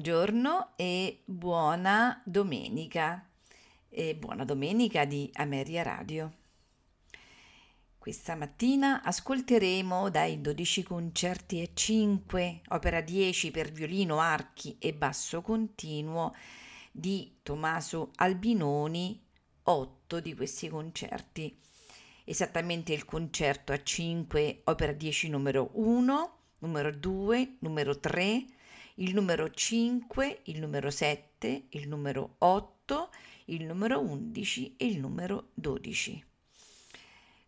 Buongiorno e buona domenica. E buona domenica di Ameria Radio. Questa mattina ascolteremo dai 12 concerti e 5, opera 10 per violino, archi e basso continuo di Tommaso Albinoni, 8 di questi concerti. Esattamente il concerto a 5, opera 10 numero 1, numero 2, numero 3, il numero 5, il numero 7, il numero 8, il numero 11 e il numero 12.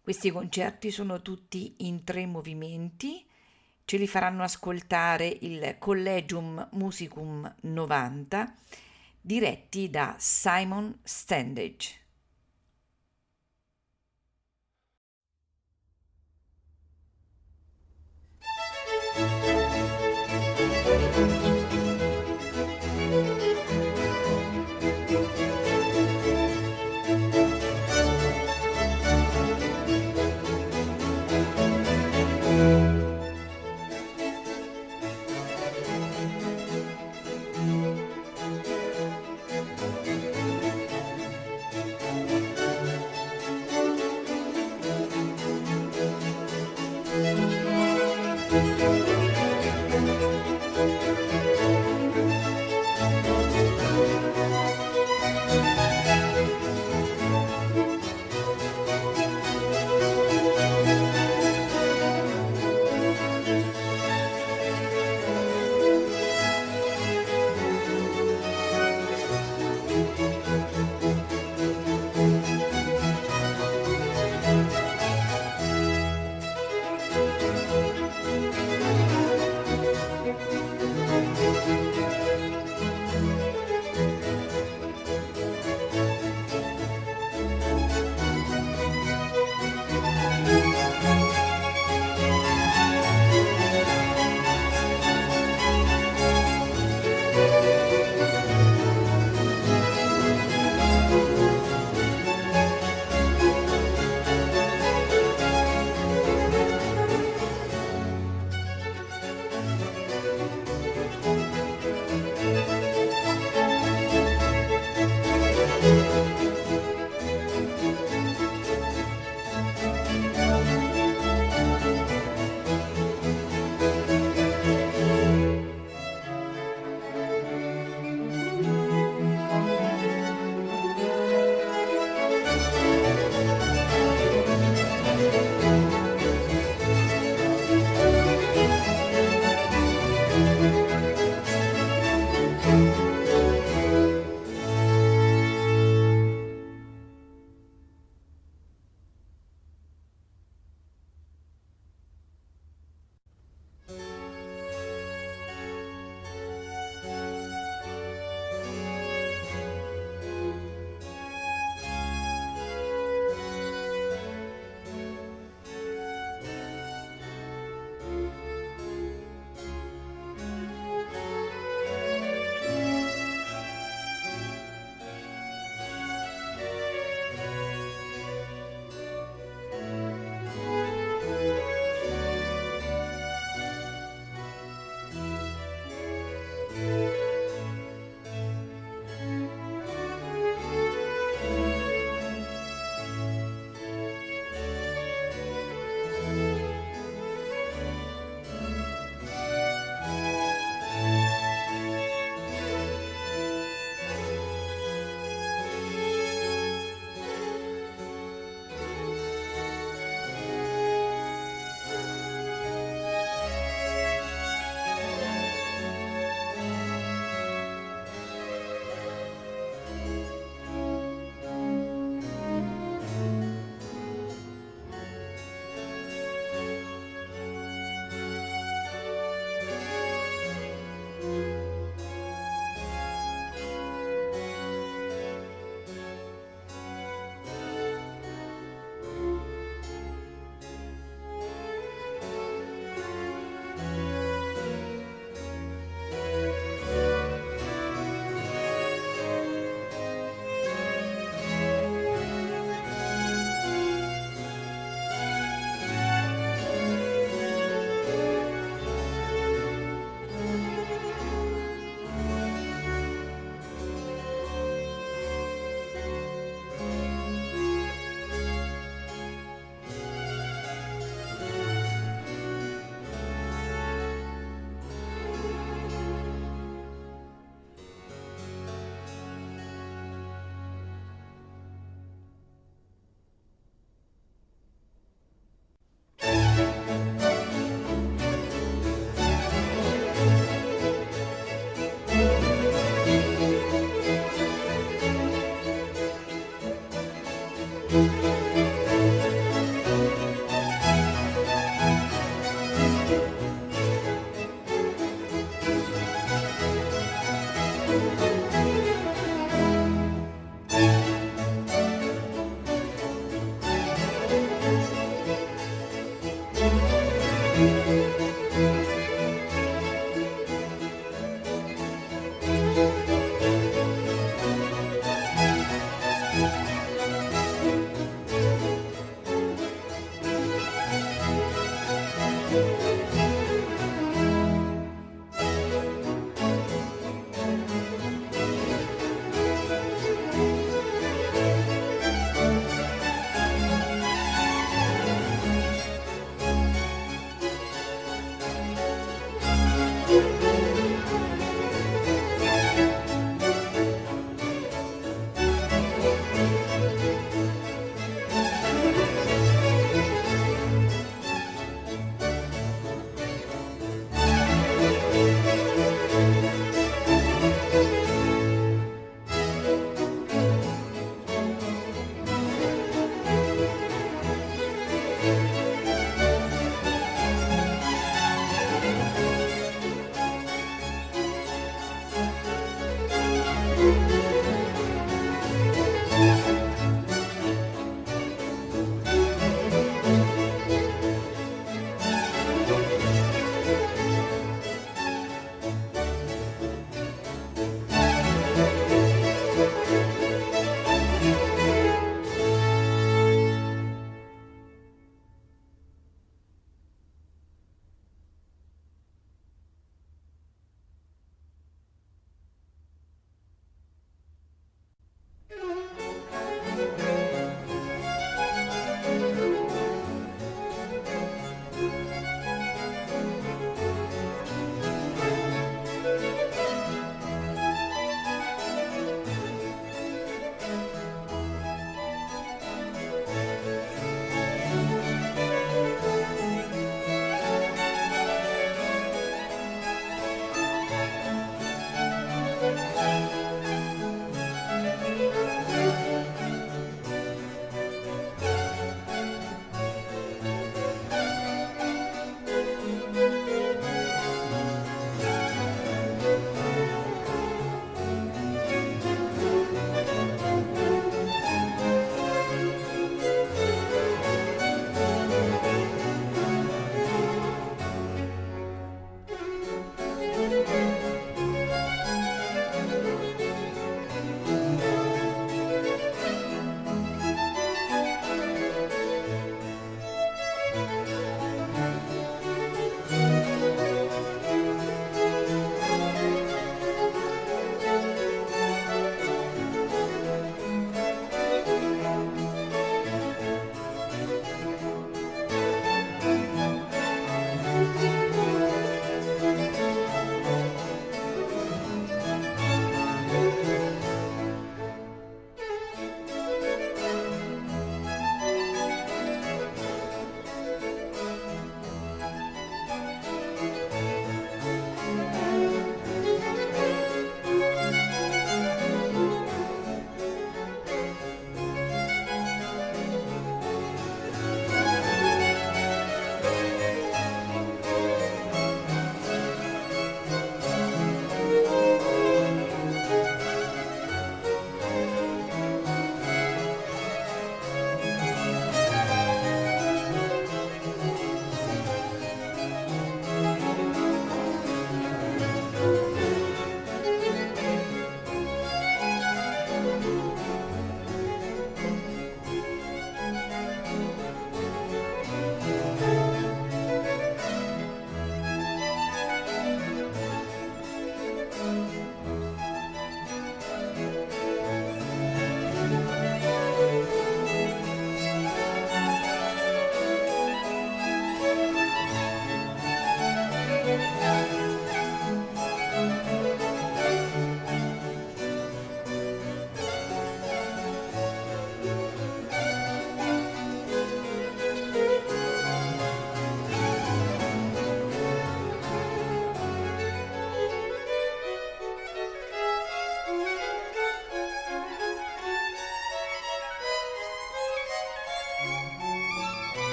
Questi concerti sono tutti in tre movimenti, ce li faranno ascoltare il Collegium Musicum 90, diretti da Simon Standage.